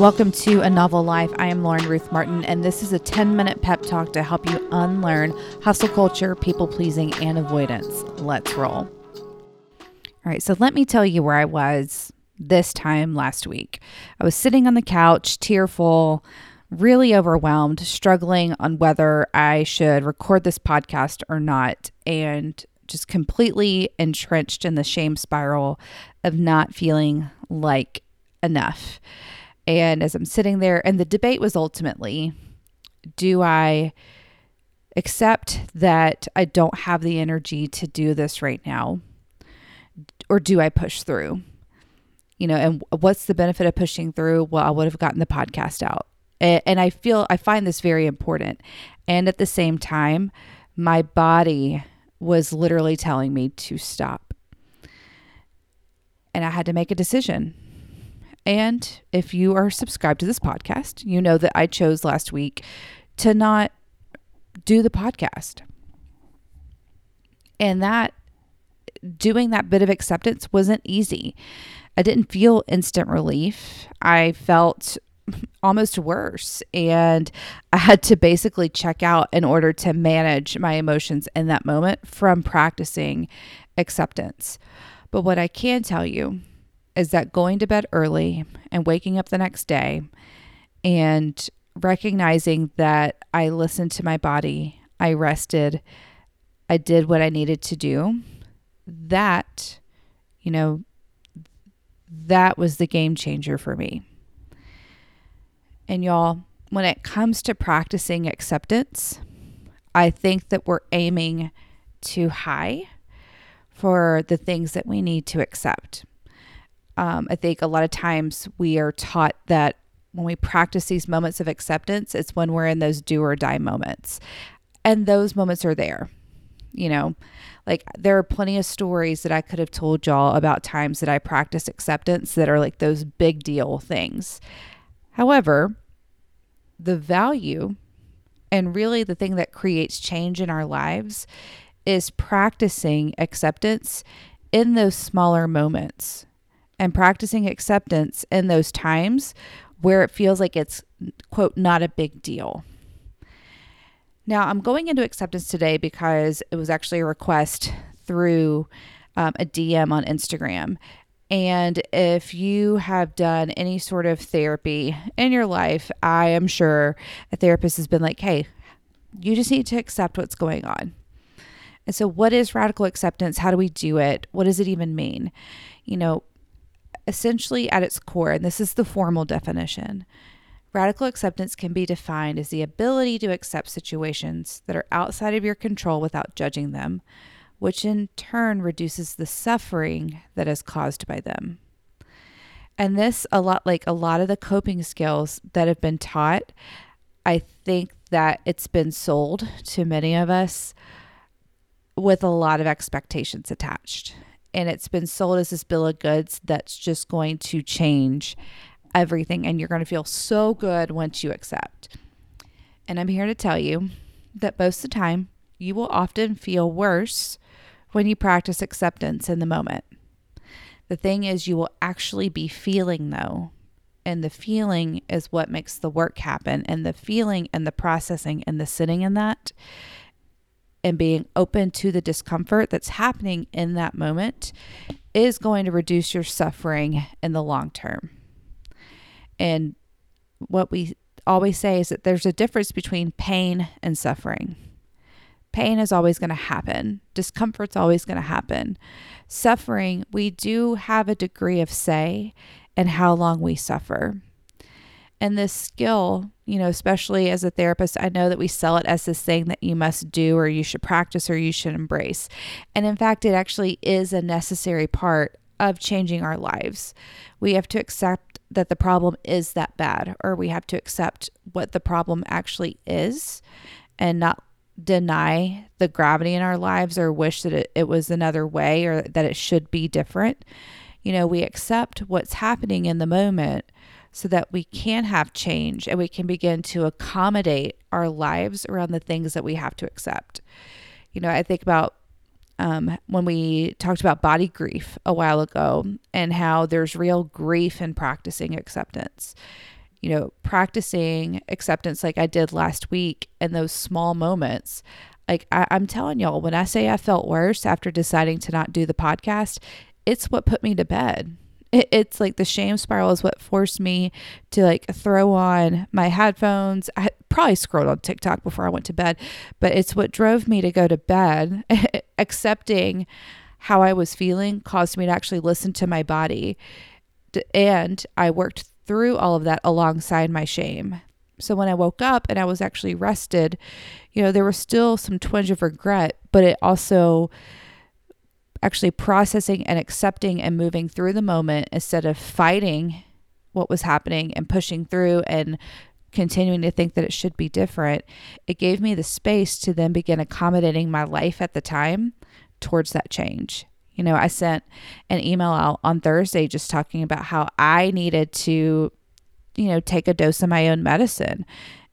Welcome to A Novel Life. I am Lauren Ruth Martin, and this is a 10 minute pep talk to help you unlearn hustle culture, people pleasing, and avoidance. Let's roll. All right, so let me tell you where I was this time last week. I was sitting on the couch, tearful, really overwhelmed, struggling on whether I should record this podcast or not, and just completely entrenched in the shame spiral of not feeling like enough. And as I'm sitting there, and the debate was ultimately do I accept that I don't have the energy to do this right now? Or do I push through? You know, and what's the benefit of pushing through? Well, I would have gotten the podcast out. And I feel, I find this very important. And at the same time, my body was literally telling me to stop. And I had to make a decision. And if you are subscribed to this podcast, you know that I chose last week to not do the podcast. And that doing that bit of acceptance wasn't easy. I didn't feel instant relief. I felt almost worse. And I had to basically check out in order to manage my emotions in that moment from practicing acceptance. But what I can tell you is that going to bed early and waking up the next day and recognizing that I listened to my body, I rested, I did what I needed to do, that, you know, that was the game changer for me. And y'all, when it comes to practicing acceptance, I think that we're aiming too high for the things that we need to accept. Um, I think a lot of times we are taught that when we practice these moments of acceptance, it's when we're in those do or die moments. And those moments are there. You know, like there are plenty of stories that I could have told y'all about times that I practice acceptance that are like those big deal things. However, the value and really the thing that creates change in our lives is practicing acceptance in those smaller moments and practicing acceptance in those times where it feels like it's, quote, not a big deal. Now, I'm going into acceptance today because it was actually a request through um, a DM on Instagram. And if you have done any sort of therapy in your life, I am sure a therapist has been like, hey, you just need to accept what's going on. And so, what is radical acceptance? How do we do it? What does it even mean? You know, Essentially, at its core, and this is the formal definition, radical acceptance can be defined as the ability to accept situations that are outside of your control without judging them, which in turn reduces the suffering that is caused by them. And this, a lot like a lot of the coping skills that have been taught, I think that it's been sold to many of us with a lot of expectations attached and it's been sold as this bill of goods that's just going to change everything and you're going to feel so good once you accept. And I'm here to tell you that most of the time you will often feel worse when you practice acceptance in the moment. The thing is, you will actually be feeling though. And the feeling is what makes the work happen. And the feeling and the processing and the sitting in that and being open to the discomfort that's happening in that moment is going to reduce your suffering in the long term. And what we always say is that there's a difference between pain and suffering. Pain is always going to happen, discomfort's always going to happen. Suffering, we do have a degree of say in how long we suffer. And this skill, you know, especially as a therapist, I know that we sell it as this thing that you must do or you should practice or you should embrace. And in fact, it actually is a necessary part of changing our lives. We have to accept that the problem is that bad, or we have to accept what the problem actually is and not deny the gravity in our lives or wish that it, it was another way or that it should be different. You know, we accept what's happening in the moment so that we can have change and we can begin to accommodate our lives around the things that we have to accept. You know, I think about um, when we talked about body grief a while ago and how there's real grief in practicing acceptance. you know, practicing acceptance like I did last week in those small moments. Like I, I'm telling y'all, when I say I felt worse after deciding to not do the podcast, it's what put me to bed. It, it's like the shame spiral is what forced me to like throw on my headphones. I probably scrolled on TikTok before I went to bed, but it's what drove me to go to bed, accepting how I was feeling caused me to actually listen to my body. And I worked through all of that alongside my shame. So when I woke up and I was actually rested, you know, there was still some twinge of regret, but it also actually processing and accepting and moving through the moment instead of fighting what was happening and pushing through and continuing to think that it should be different. It gave me the space to then begin accommodating my life at the time towards that change. You know, I sent an email out on Thursday just talking about how I needed to, you know, take a dose of my own medicine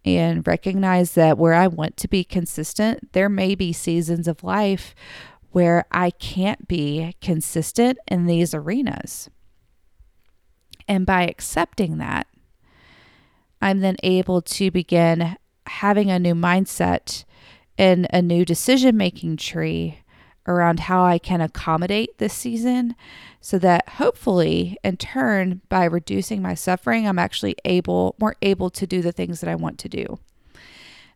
and recognize that where I want to be consistent, there may be seasons of life where I can't be consistent in these arenas. And by accepting that, I'm then able to begin having a new mindset and a new decision making tree around how I can accommodate this season so that hopefully in turn by reducing my suffering I'm actually able more able to do the things that I want to do.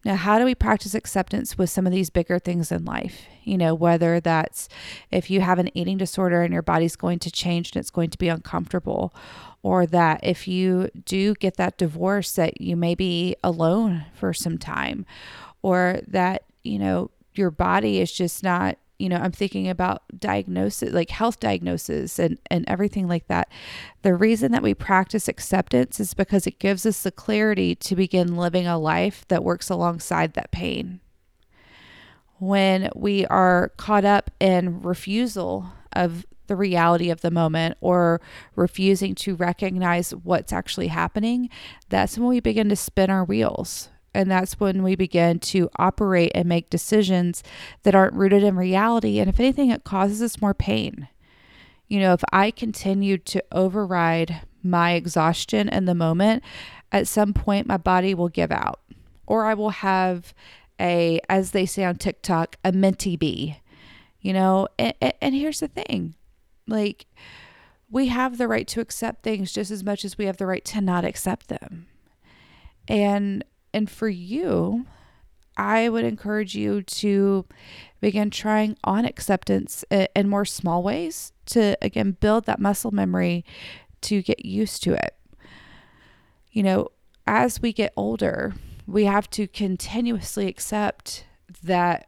Now, how do we practice acceptance with some of these bigger things in life? You know, whether that's if you have an eating disorder and your body's going to change and it's going to be uncomfortable, or that if you do get that divorce, that you may be alone for some time, or that, you know, your body is just not you know i'm thinking about diagnosis like health diagnosis and and everything like that the reason that we practice acceptance is because it gives us the clarity to begin living a life that works alongside that pain when we are caught up in refusal of the reality of the moment or refusing to recognize what's actually happening, that's when we begin to spin our wheels. And that's when we begin to operate and make decisions that aren't rooted in reality. And if anything, it causes us more pain. You know, if I continue to override my exhaustion in the moment, at some point my body will give out, or I will have a, as they say on TikTok, a menty b. You know, and, and here's the thing like, we have the right to accept things just as much as we have the right to not accept them. And and for you, I would encourage you to begin trying on acceptance in more small ways to again build that muscle memory to get used to it. You know, as we get older, we have to continuously accept that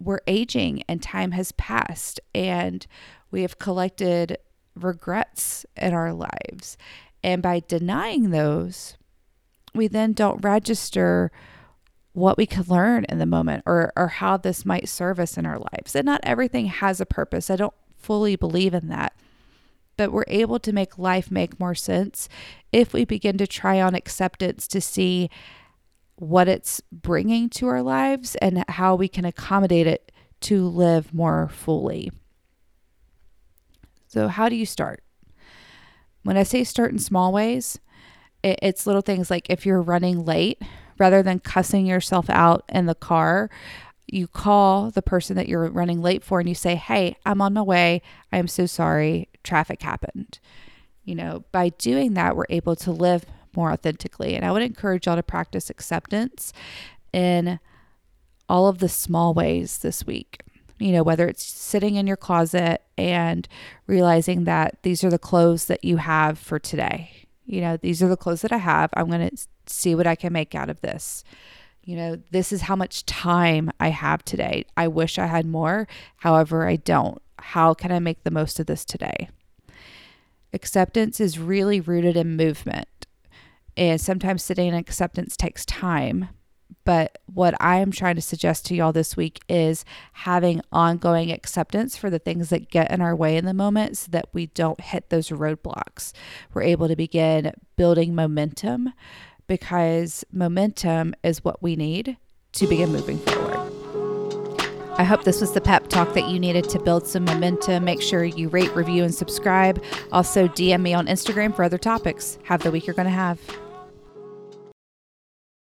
we're aging and time has passed and we have collected regrets in our lives. And by denying those, we then don't register what we could learn in the moment or, or how this might serve us in our lives. And not everything has a purpose. I don't fully believe in that. But we're able to make life make more sense if we begin to try on acceptance to see what it's bringing to our lives and how we can accommodate it to live more fully. So, how do you start? When I say start in small ways, it, it's little things like if you're running late, rather than cussing yourself out in the car, you call the person that you're running late for and you say, Hey, I'm on my way. I am so sorry. Traffic happened. You know, by doing that, we're able to live more authentically. And I would encourage y'all to practice acceptance in all of the small ways this week. You know, whether it's sitting in your closet and realizing that these are the clothes that you have for today you know, these are the clothes that I have. I'm going to see what I can make out of this. You know, this is how much time I have today. I wish I had more. However, I don't. How can I make the most of this today? Acceptance is really rooted in movement. And sometimes sitting in acceptance takes time. But what I am trying to suggest to y'all this week is having ongoing acceptance for the things that get in our way in the moment so that we don't hit those roadblocks. We're able to begin building momentum because momentum is what we need to begin moving forward. I hope this was the pep talk that you needed to build some momentum. Make sure you rate, review, and subscribe. Also, DM me on Instagram for other topics. Have the week you're going to have.